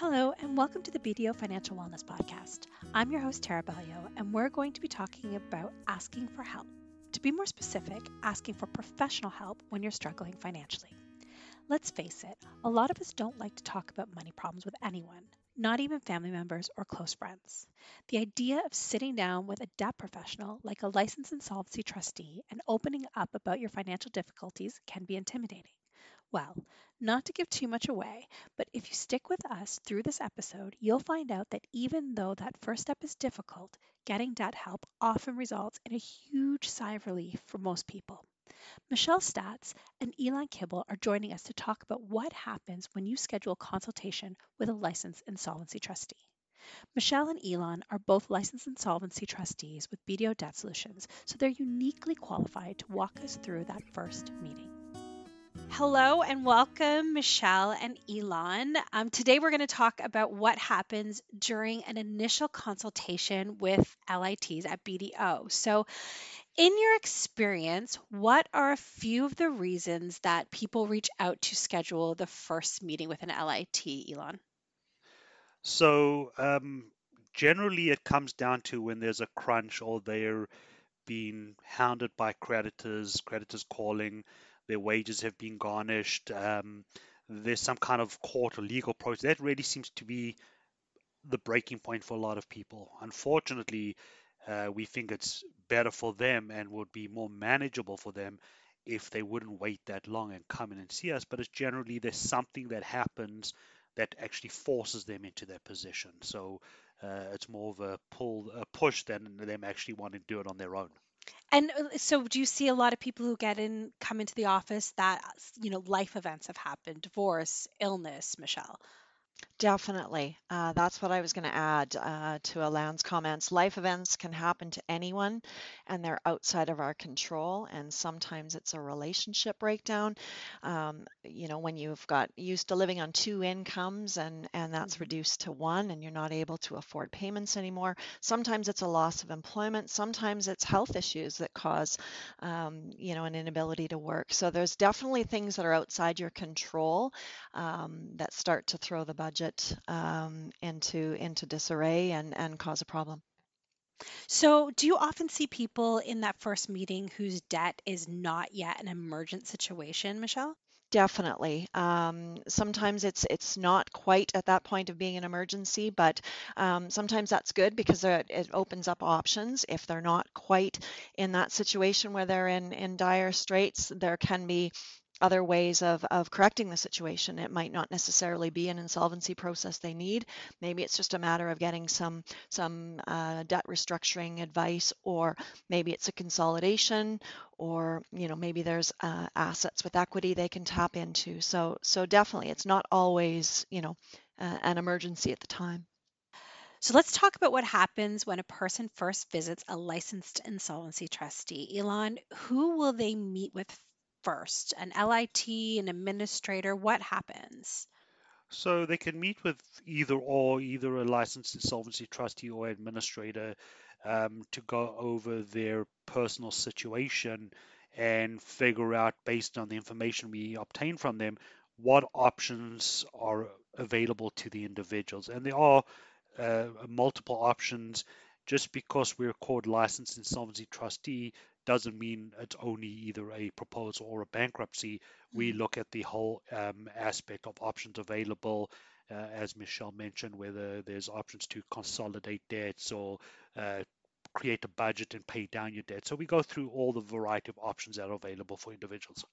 Hello, and welcome to the BDO Financial Wellness Podcast. I'm your host, Tara Bellio, and we're going to be talking about asking for help. To be more specific, asking for professional help when you're struggling financially. Let's face it, a lot of us don't like to talk about money problems with anyone, not even family members or close friends. The idea of sitting down with a debt professional like a licensed insolvency trustee and opening up about your financial difficulties can be intimidating. Well, not to give too much away, but if you stick with us through this episode, you'll find out that even though that first step is difficult, getting debt help often results in a huge sigh of relief for most people. Michelle Statz and Elon Kibble are joining us to talk about what happens when you schedule a consultation with a licensed insolvency trustee. Michelle and Elon are both licensed insolvency trustees with BDO Debt Solutions, so they're uniquely qualified to walk us through that first meeting. Hello and welcome, Michelle and Elon. Um, today we're going to talk about what happens during an initial consultation with LITs at BDO. So, in your experience, what are a few of the reasons that people reach out to schedule the first meeting with an LIT, Elon? So, um, generally, it comes down to when there's a crunch or they're being hounded by creditors, creditors calling their wages have been garnished, um, there's some kind of court or legal process. That really seems to be the breaking point for a lot of people. Unfortunately, uh, we think it's better for them and would be more manageable for them if they wouldn't wait that long and come in and see us. But it's generally there's something that happens that actually forces them into that position. So uh, it's more of a pull, a push than them actually wanting to do it on their own. And uh, so, do you see a lot of people who get in, come into the office that, you know, life events have happened, divorce, illness, Michelle? Definitely. Uh, that's what I was going to add uh, to Alain's comments. Life events can happen to anyone and they're outside of our control. And sometimes it's a relationship breakdown. Um, you know, when you've got used to living on two incomes and, and that's mm-hmm. reduced to one and you're not able to afford payments anymore. Sometimes it's a loss of employment. Sometimes it's health issues that cause, um, you know, an inability to work. So there's definitely things that are outside your control um, that start to throw the budget budget um, into into disarray and and cause a problem. So, do you often see people in that first meeting whose debt is not yet an emergent situation, Michelle? Definitely. Um, sometimes it's it's not quite at that point of being an emergency, but um, sometimes that's good because it, it, opens up options. If they're not quite in that situation where they're in in dire straits, there can be other ways of, of correcting the situation. It might not necessarily be an insolvency process they need. Maybe it's just a matter of getting some some uh, debt restructuring advice, or maybe it's a consolidation, or you know maybe there's uh, assets with equity they can tap into. So so definitely, it's not always you know uh, an emergency at the time. So let's talk about what happens when a person first visits a licensed insolvency trustee. Elon, who will they meet with first? An LIT, an administrator? What happens? So they can meet with either or, either a licensed insolvency trustee or administrator um, to go over their personal situation and figure out, based on the information we obtain from them, what options are available to the individuals. And there are uh, multiple options. Just because we're called licensed insolvency trustee doesn't mean it's only either a proposal or a bankruptcy. Mm-hmm. We look at the whole um, aspect of options available, uh, as Michelle mentioned, whether there's options to consolidate debts or uh, create a budget and pay down your debt. So we go through all the variety of options that are available for individuals.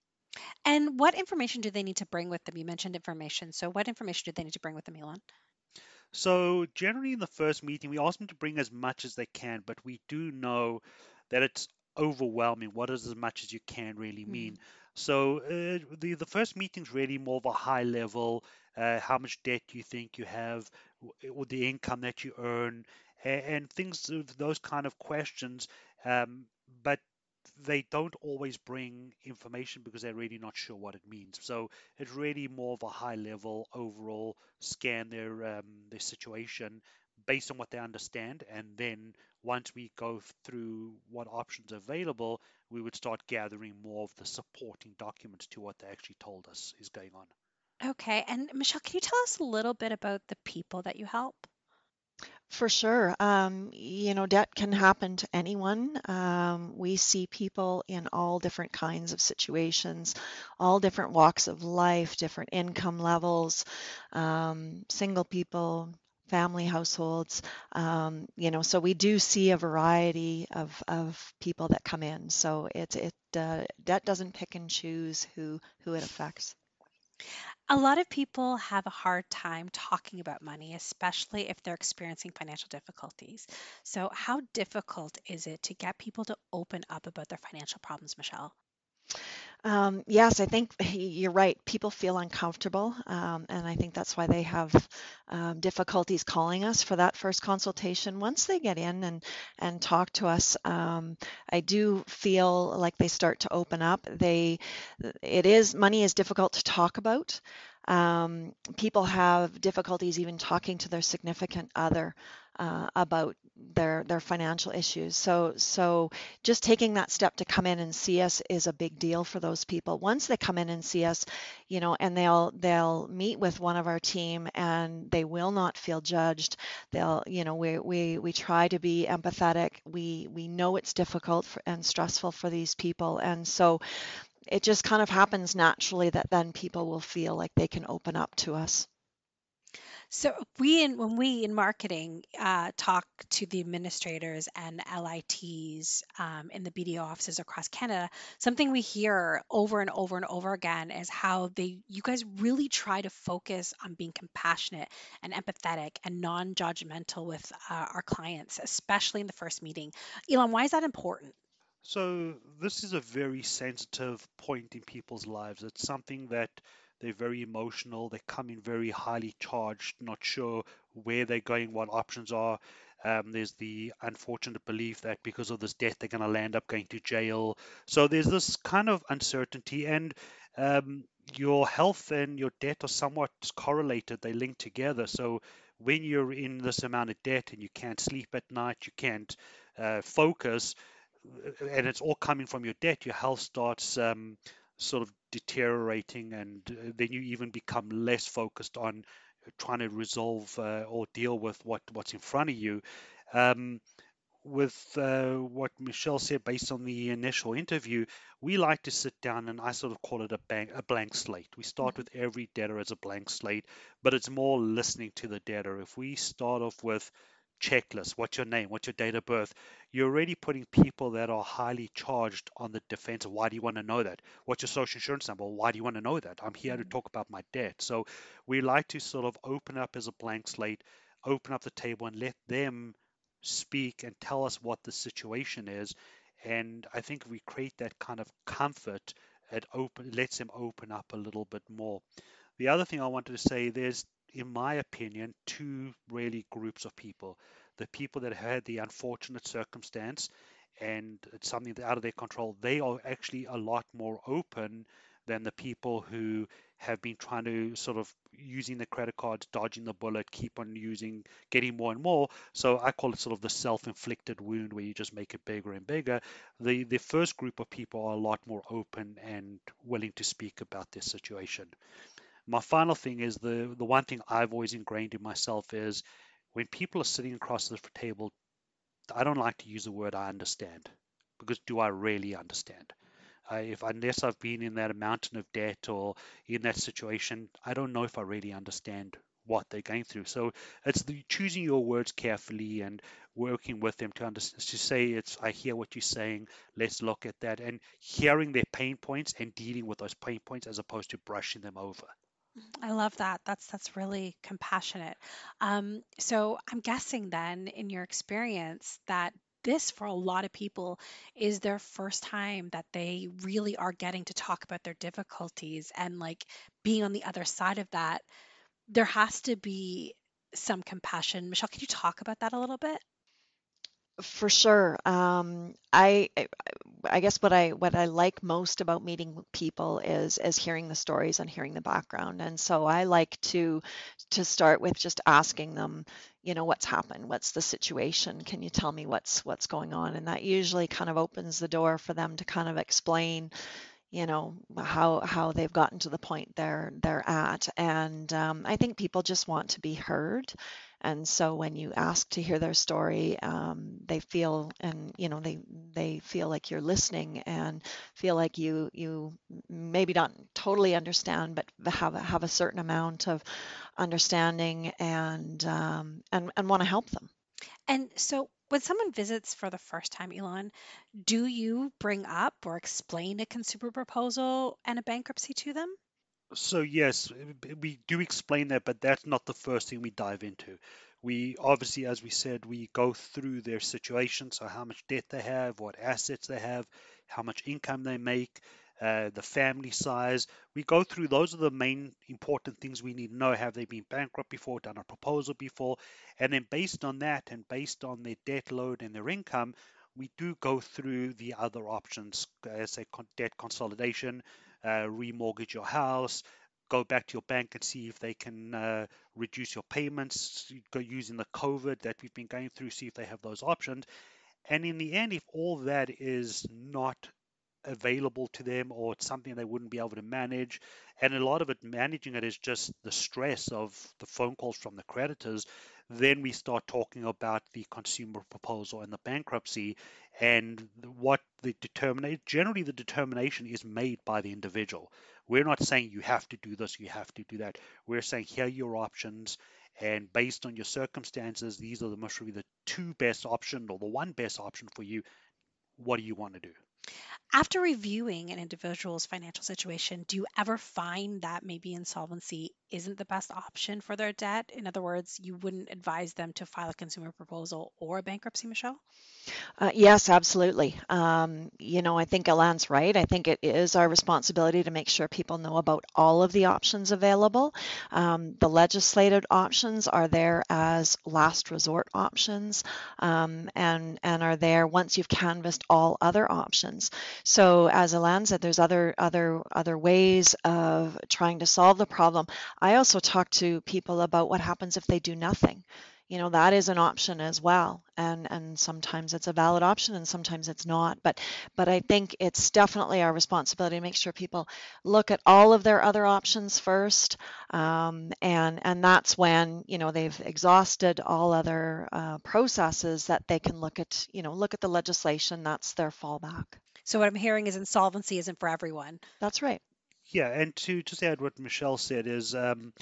And what information do they need to bring with them? You mentioned information. So what information do they need to bring with them, Elon? So generally in the first meeting, we ask them to bring as much as they can, but we do know that it's overwhelming. What does as much as you can really mean? Mm. So uh, the the first meeting is really more of a high level. Uh, how much debt you think you have, or the income that you earn, and, and things those kind of questions. Um, but they don't always bring information because they're really not sure what it means. So it's really more of a high level overall scan their um, their situation based on what they understand, and then once we go through what options are available, we would start gathering more of the supporting documents to what they actually told us is going on. Okay. And Michelle, can you tell us a little bit about the people that you help? For sure. Um, you know, debt can happen to anyone. Um, we see people in all different kinds of situations, all different walks of life, different income levels, um, single people, family households. Um, you know, so we do see a variety of, of people that come in. So it, it uh, debt doesn't pick and choose who, who it affects. A lot of people have a hard time talking about money, especially if they're experiencing financial difficulties. So, how difficult is it to get people to open up about their financial problems, Michelle? Um, yes, I think you're right. People feel uncomfortable, um, and I think that's why they have um, difficulties calling us for that first consultation. Once they get in and and talk to us, um, I do feel like they start to open up. They, it is money is difficult to talk about. Um, people have difficulties even talking to their significant other uh, about their their financial issues. So so just taking that step to come in and see us is a big deal for those people. Once they come in and see us, you know, and they'll they'll meet with one of our team and they will not feel judged. They'll, you know, we we we try to be empathetic. We we know it's difficult for, and stressful for these people, and so it just kind of happens naturally that then people will feel like they can open up to us. So we in when we in marketing uh, talk to the administrators and LITs um, in the BDO offices across Canada, something we hear over and over and over again is how they you guys really try to focus on being compassionate and empathetic and non-judgmental with uh, our clients, especially in the first meeting. Elon, why is that important? So this is a very sensitive point in people's lives. It's something that they're very emotional. They come in very highly charged, not sure where they're going, what options are. Um, there's the unfortunate belief that because of this death, they're going to land up going to jail. So there's this kind of uncertainty, and um, your health and your debt are somewhat correlated. They link together. So when you're in this amount of debt and you can't sleep at night, you can't uh, focus, and it's all coming from your debt, your health starts um, sort of deteriorating, and uh, then you even become less focused on trying to resolve uh, or deal with what what's in front of you. Um, with uh, what Michelle said based on the initial interview, we like to sit down and I sort of call it a, bang, a blank slate. We start mm-hmm. with every debtor as a blank slate, but it's more listening to the debtor. If we start off with checklist. What's your name? What's your date of birth? You're already putting people that are highly charged on the defense. Why do you want to know that? What's your social insurance number? Why do you want to know that? I'm here to mm. talk about my debt. So we like to sort of open up as a blank slate, open up the table and let them speak and tell us what the situation is. And I think we create that kind of comfort, it open lets them open up a little bit more. The other thing I wanted to say, there's in my opinion, two really groups of people. The people that had the unfortunate circumstance and it's something out of their control, they are actually a lot more open than the people who have been trying to sort of using the credit cards, dodging the bullet, keep on using, getting more and more. So I call it sort of the self-inflicted wound where you just make it bigger and bigger. The the first group of people are a lot more open and willing to speak about their situation my final thing is the the one thing I've always ingrained in myself is when people are sitting across the table, I don't like to use the word I understand because do I really understand? If unless I've been in that mountain of debt or in that situation, I don't know if I really understand what they're going through. So it's the choosing your words carefully and working with them to understand to say it's I hear what you're saying. Let's look at that and hearing their pain points and dealing with those pain points as opposed to brushing them over. I love that. That's that's really compassionate. Um, so I'm guessing then, in your experience, that this for a lot of people is their first time that they really are getting to talk about their difficulties and like being on the other side of that. There has to be some compassion. Michelle, can you talk about that a little bit? For sure. Um, I I guess what I what I like most about meeting people is is hearing the stories and hearing the background. And so I like to to start with just asking them, you know, what's happened? What's the situation? Can you tell me what's what's going on? And that usually kind of opens the door for them to kind of explain, you know how how they've gotten to the point they're they're at. And um, i think people just want to be heard. And so when you ask to hear their story um, they feel and you know they they feel like you're listening and feel like you you maybe not totally understand but have a, have a certain amount of understanding and um, and and want to help them. And so when someone visits for the first time, Elon, do you bring up or explain a consumer proposal and a bankruptcy to them? So yes, eh, we do explain that, but that's not the first thing we dive into. We obviously, as we said, we go through their situation, so how much debt they have, what assets they have, how much income they make, uh, the family size. We go through those are the main important things we need to know. Have they been bankrupt before, done a proposal before? And then based on that and based on their debt load and their income, we do go through the other options, as say debt consolidation, uh, remortgage your house, go back to your bank and see if they can uh, reduce your payments, go using the COVID that we've been going through, see if they have those options. And in the end, if all that is not available to them or it's something they wouldn't be able to manage. And a lot of it, managing it, is just the stress of the phone calls from the creditors. Then we start talking about the consumer proposal and the bankruptcy and what the determination, generally, the determination is made by the individual. We're not saying you have to do this, you have to do that. We're saying here are your options. And based on your circumstances, these are the must be the two best option or the one best option for you. What do you want to do? After reviewing an individual's financial situation, do you ever find that maybe insolvency isn't the best option for their debt? In other words, you wouldn't advise them to file a consumer proposal or a bankruptcy, Michelle? Uh, yes, absolutely. Um, you know, I think Alan's right. I think it is our responsibility to make sure people know about all of the options available. Um, the legislated options are there as last resort options um, and, and are there once you've canvassed all other options. So as Alan said, there's other, other, other ways of trying to solve the problem. I also talk to people about what happens if they do nothing. You know that is an option as well and and sometimes it's a valid option and sometimes it's not but but i think it's definitely our responsibility to make sure people look at all of their other options first um, and and that's when you know they've exhausted all other uh, processes that they can look at you know look at the legislation that's their fallback. So what I'm hearing is insolvency isn't for everyone. that's right Yeah, and to just add what Michelle said is um,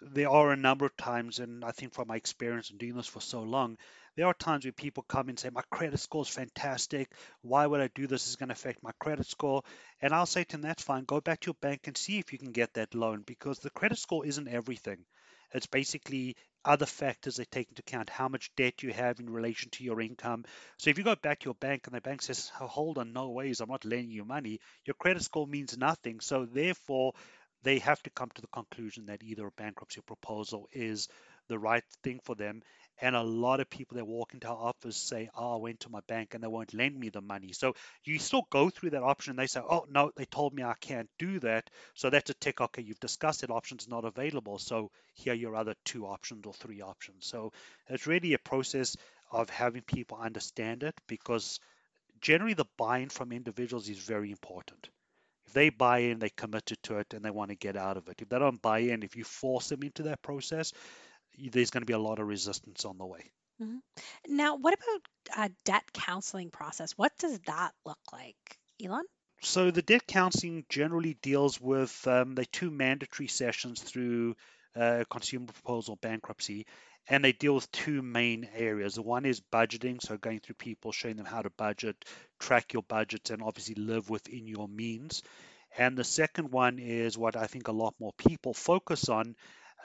there are a number of times, and I think from my experience in doing this for so long, there are times where people come and say, My credit score is fantastic. Why would I do this? It's going to affect my credit score. And I'll say to them, That's fine. Go back to your bank and see if you can get that loan because the credit score isn't everything. It's basically other factors they take into account how much debt you have in relation to your income. So if you go back to your bank and the bank says, hold on, no ways, I'm not lending you money, your credit score means nothing. So therefore, they have to come to the conclusion that either a bankruptcy proposal is the right thing for them. And a lot of people that walk into our office say, Oh, I went to my bank and they won't lend me the money. So you still go through that option and they say, Oh, no, they told me I can't do that. So that's a tick. Okay, you've discussed it, options not available. So here are your other two options or three options. So it's really a process of having people understand it because generally the buy-in from individuals is very important. If they buy in, they committed to it and they want to get out of it. If they don't buy in, if you force them into that process, there's going to be a lot of resistance on the way. Mhm. Now, what about a debt counseling process? What does that look like, Elon? So the debt counseling generally deals with um, the two mandatory sessions through uh, consumer proposal bankruptcy, and they deal with two main areas. The one is budgeting, so going through people, showing them how to budget, track your budgets, and obviously live within your means. And the second one is what I think a lot more people focus on.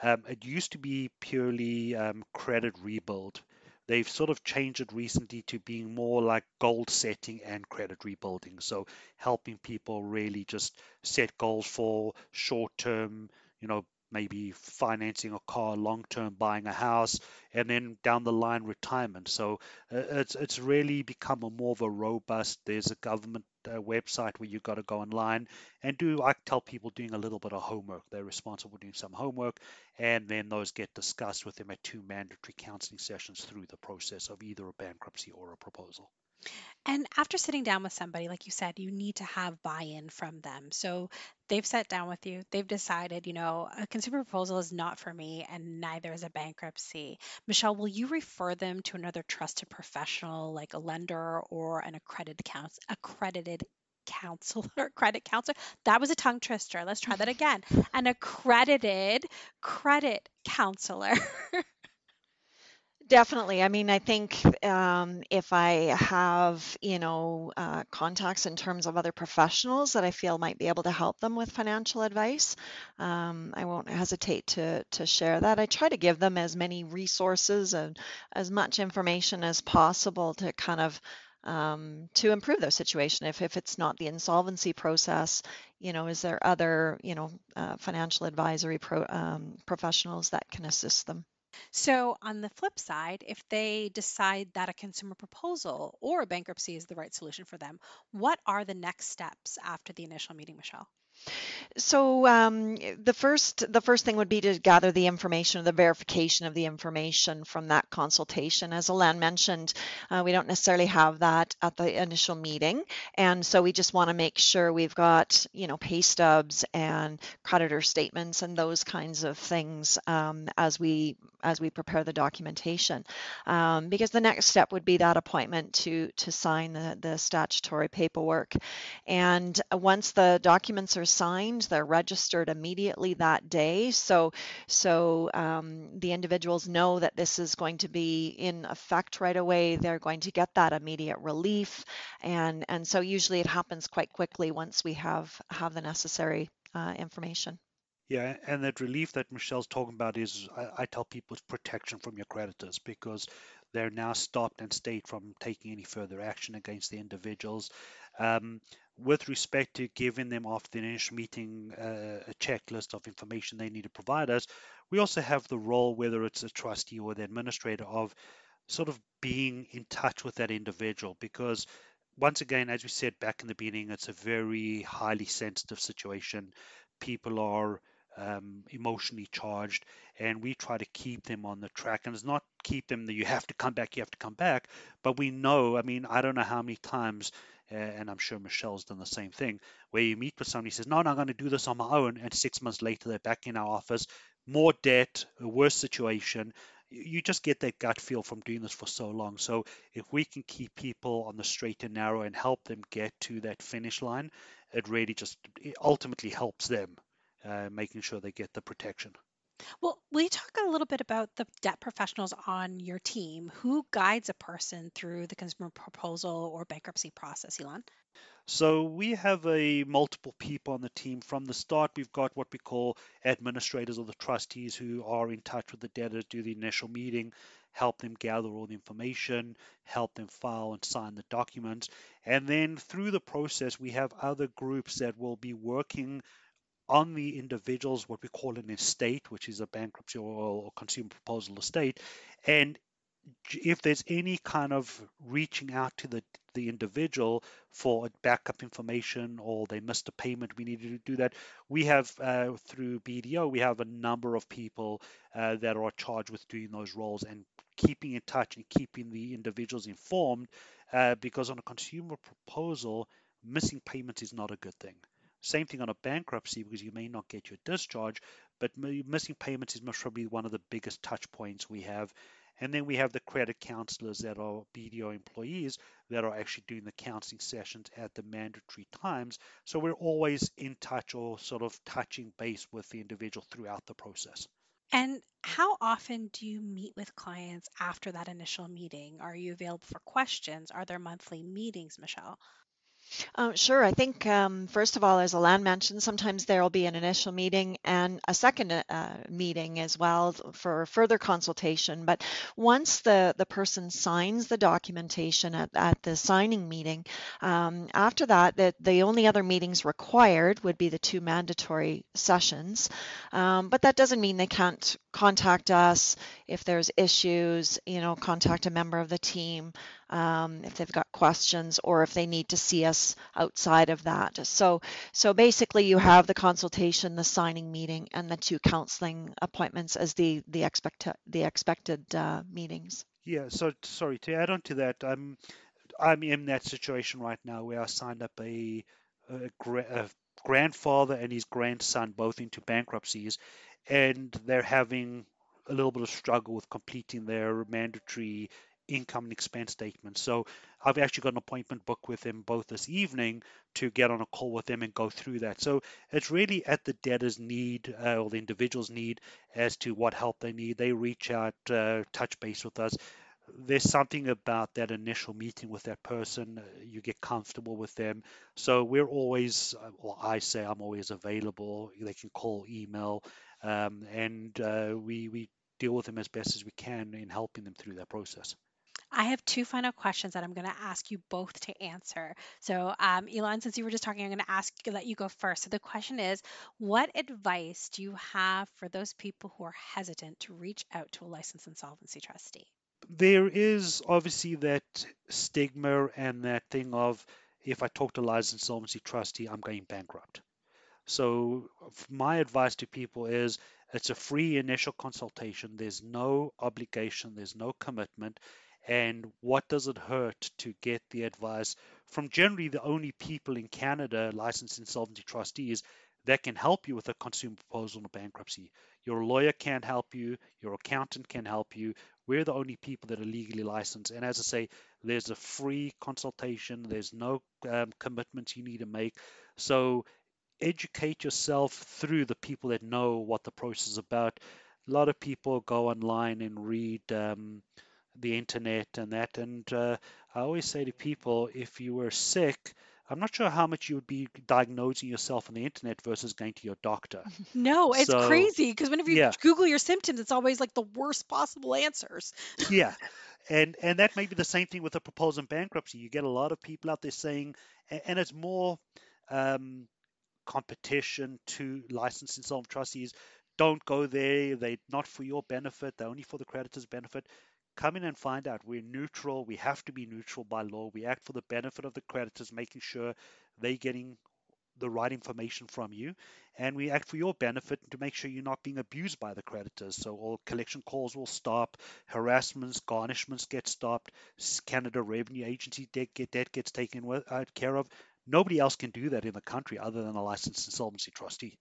Um, it used to be purely um, credit rebuild. They've sort of changed it recently to being more like goal setting and credit rebuilding. So helping people really just set goals for short term, you know, maybe financing a car, long term buying a house, and then down the line retirement. So uh, it's it's really become a more of a robust. There's a government uh, website where you've got to go online and do. I tell people doing a little bit of homework. They're responsible doing some homework, and then those get discussed with them at two mandatory counseling sessions through the process of either a bankruptcy or a proposal. And after sitting down with somebody, like you said, you need to have buy in from them. So they've sat down with you, they've decided, you know, a consumer proposal is not for me, and neither is a bankruptcy. Michelle, will you refer them to another trusted professional like a lender or an accredited counsel, accredited counselor, credit counselor? That was a tongue twister. Let's try that again. An accredited credit counselor. Definitely. I mean, I think um, if I have, you know, uh, contacts in terms of other professionals that I feel might be able to help them with financial advice, um, I won't hesitate to to share that. I try to give them as many resources and as much information as possible to kind of um, to improve their situation. If if it's not the insolvency process, you know, is there other, you know, uh, financial advisory pro, um, professionals that can assist them? So, on the flip side, if they decide that a consumer proposal or a bankruptcy is the right solution for them, what are the next steps after the initial meeting, Michelle? So um, the first the first thing would be to gather the information or the verification of the information from that consultation. As Alan mentioned, uh, we don't necessarily have that at the initial meeting, and so we just want to make sure we've got you know pay stubs and creditor statements and those kinds of things um, as we as we prepare the documentation. Um, because the next step would be that appointment to to sign the the statutory paperwork, and once the documents are signed, they're registered immediately that day. So, so um, the individuals know that this is going to be in effect right away. They're going to get that immediate relief, and and so usually it happens quite quickly once we have have the necessary uh, information. Yeah, and that relief that Michelle's talking about is, I, I, tell people, it's protection from your creditors because they're now stopped and stayed from taking any further action against the individuals. Um, with respect to giving them after the initial meeting uh, a checklist of information they need to provide us, we also have the role, whether it's a trustee or the administrator, of sort of being in touch with that individual because once again, as we said back in the beginning, it's a very highly sensitive situation. People are um, emotionally charged, and we try to keep them on the track. And it's not keep them that you have to come back, you have to come back, but we know. I mean, I don't know how many times and I'm sure Michelle's done the same thing, where you meet with somebody says, No, no, I'm going to do this on my own. And six months later, they're back in our office, more debt, a worse situation. You just get that gut feel from doing this for so long. So, if we can keep people on the straight and narrow and help them get to that finish line, it really just it ultimately helps them, uh, making sure they get the protection. Well, will you talk a little bit about the debt professionals on your team? Who guides a person through the consumer proposal or bankruptcy process, Elon? So we have a multiple people on the team from the start. We've got what we call administrators or the trustees who are in touch with the debtor, do the initial meeting, help them gather all the information, help them file and sign the documents. And then through the process, we have other groups that will be working on the individuals what we call an estate, which is a bankruptcy or, or consumer proposal estate, and if there's any kind of reaching out to the the individual for backup information or they missed a payment, we need to do that. We have uh, through BDO, we have a number of people uh, that are charged with doing those roles and keeping in touch and keeping the individuals informed. Uh, because on a consumer proposal, missing payments is not a good thing. Same thing on a bankruptcy because you may not get your discharge, but missing payments is most probably one of the biggest touch points we have. And then we have the credit counselors that are BDO employees that are actually doing the counseling sessions at the mandatory times. So we're always in touch or sort of touching base with the individual throughout the process. And how often do you meet with clients after that initial meeting? Are you available for questions? Are there monthly meetings, Michelle? Um, sure. I think, um, first of all, as Alan mentioned, sometimes there will be an initial meeting and a second uh, meeting as well for further consultation. But once the, the person signs the documentation at, at the signing meeting, um, after that, the, the only other meetings required would be the two mandatory sessions. Um, but that doesn't mean they can't contact us if there's issues, you know, contact a member of the team um, if they've got questions or if they need to see us outside of that. So, so basically, you have the consultation, the signing meeting, and the two counseling appointments as the the expect the expected uh, meetings. Yeah. So sorry to add on to that. Um, I'm in that situation right now where I signed up a, a, a grandfather and his grandson both into bankruptcies, and they're having a little bit of struggle with completing their mandatory income and expense statement. So I've actually got an appointment booked with them both this evening to get on a call with them and go through that. So it's really at the debtor's need uh, or the individual's need as to what help they need. They reach out, uh, touch base with us. There's something about that initial meeting with that person. Uh, you get comfortable with them. So we're always, uh, well, I say I'm always available. They can call, email, um, and uh, we we deal with them as best as we can in helping them through that process. I have two final questions that I'm going to ask you both to answer. So, um, Elon, since you were just talking, I'm going to ask let you go first. So, the question is, what advice do you have for those people who are hesitant to reach out to a licensed insolvency trustee? There is obviously that stigma and that thing of if I talk to a licensed insolvency trustee, I'm going bankrupt. So, my advice to people is it's a free initial consultation. There's no obligation, there's no commitment and what does it hurt to get the advice from generally the only people in Canada licensed insolvency trustees that can help you with a consumer proposal in a bankruptcy. Your lawyer can't help you, your accountant can help you. We're the only people that are legally licensed. And as I say, there's a free consultation, there's no um, commitments you need to make. So educate yourself through the people that know what the process is about. A lot of people go online and read. Um, the internet and that. And uh, I always say to people, if you were sick, I'm not sure how much you would be diagnosing yourself on the internet versus going to your doctor. No, it's so, crazy because whenever you yeah. Google your symptoms, it's always like the worst possible answers. yeah. And and that may be the same thing with a proposal in bankruptcy. You get a lot of people out there saying, and it's more um, competition to licensed insolvent trustees. Don't go there. They're not for your benefit. They're only for the creditor's benefit come in and find out we're neutral. We have to be neutral by law. We act for the benefit of the creditors, making sure they're getting the right information from you. And we act for your benefit to make sure you're not being abused by the creditors. So all collection calls will stop, harassments, garnishments get stopped, Canada Revenue Agency debt, debt gets taken uh, care of. Nobody else can do that in the country other than a licensed insolvency trustee.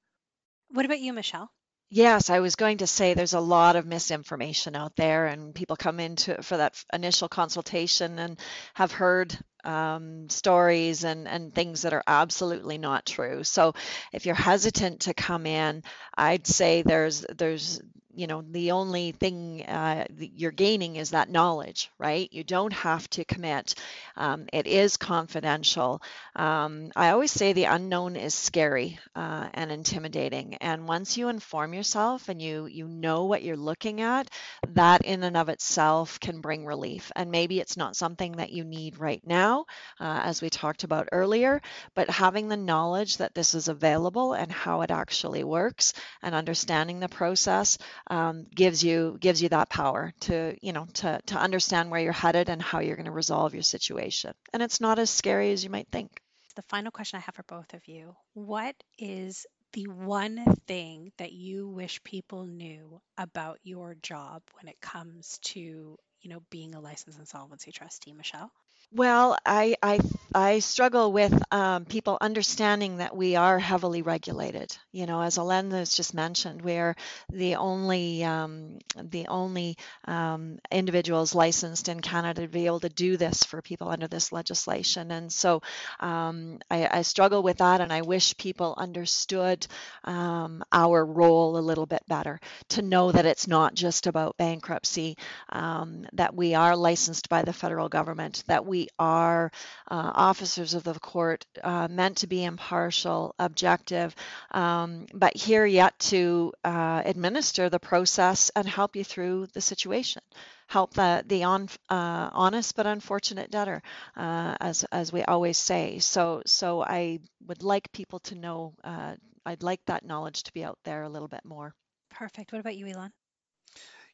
What about you, Michelle? Yes, I was going to say there's a lot of misinformation out there, and people come into for that initial consultation and have heard um, stories and, and things that are absolutely not true. So if you're hesitant to come in, I'd say there's there's you know the only thing uh, you're gaining is that knowledge right? You don't have to commit. Um, it is confidential. Um, i always say the unknown is scary uh, and intimidating. And once you inform yourself and you you know what you're looking at that in and of itself can bring relief. And maybe it's not something that you need right now uh, as we talked about earlier but having the knowledge that this is available and how it actually works and understanding the process um, gives you gives you that power to you know to to understand where you're headed and how you're going to resolve your situation. And it's not as scary as you might think. The final question I have for both of you: What is the one thing that you wish people knew about your job when it comes to you know being a licensed insolvency trustee, Michelle? Well, I I I struggle with um, people understanding that we are heavily regulated. You know, as Alen has just mentioned, we're the only um, the only um, individuals licensed in Canada to be able to do this for people under this legislation, and so um, I, I, struggle with that, and I wish people understood um, our role a little bit better to know that it's not just about bankruptcy, um, that we are licensed by the federal government, that we are uh, officers of the court uh, meant to be impartial, objective, um, but here yet to uh, administer the process and help you through the situation help the the on, uh, honest but unfortunate debtor, uh, as as we always say. So so I would like people to know. Uh, I'd like that knowledge to be out there a little bit more. Perfect. What about you, Elon?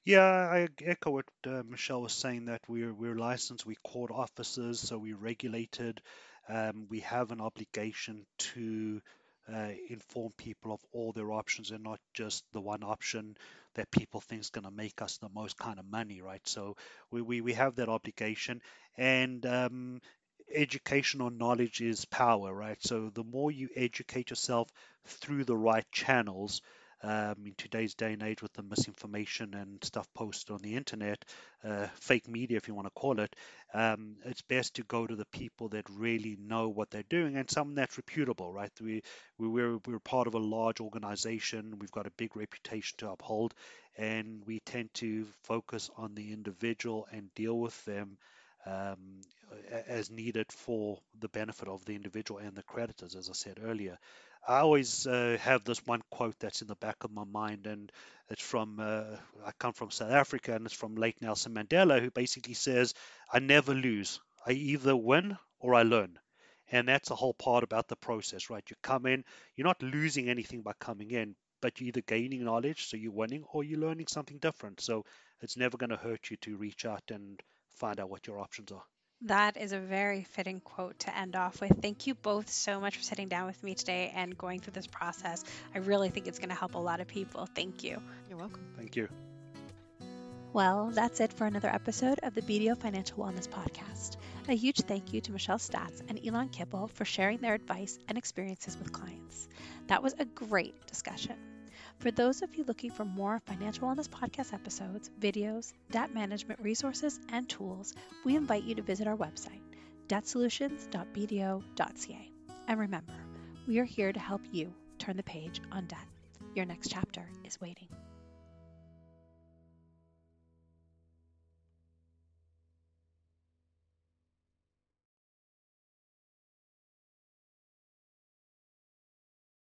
Yeah, I echo what uh, Michelle was saying that we're we're licensed, we're court officers, so we're regulated. Um, we have an obligation to uh, inform people of all their options and not just the one option that people think is going to make us the most kind of money, right? So we, we, we have that obligation. And um, educational knowledge is power, right? So the more you educate yourself through the right channels, um, in today's day and age with the misinformation and stuff posted on the internet, uh, fake media, if you want to call it, um, it's best to go to the people that really know what they're doing and someone that's reputable, right? We, we, we're, we're part of a large organization, we've got a big reputation to uphold, and we tend to focus on the individual and deal with them. Um, as needed for the benefit of the individual and the creditors, as I said earlier. I always uh, have this one quote that's in the back of my mind, and it's from uh, I come from South Africa, and it's from late Nelson Mandela, who basically says, "I never lose. I either win or I learn." And that's the whole part about the process, right? You come in, you're not losing anything by coming in, but you're either gaining knowledge, so you're winning, or you're learning something different. So it's never going to hurt you to reach out and find out what your options are. That is a very fitting quote to end off with. Thank you both so much for sitting down with me today and going through this process. I really think it's going to help a lot of people. Thank you. You're welcome. Thank you. Well, that's it for another episode of the BDO Financial Wellness Podcast. A huge thank you to Michelle Statz and Elon Kibble for sharing their advice and experiences with clients. That was a great discussion. For those of you looking for more financial wellness podcast episodes, videos, debt management resources, and tools, we invite you to visit our website, debtsolutions.bdo.ca. And remember, we are here to help you turn the page on debt. Your next chapter is waiting.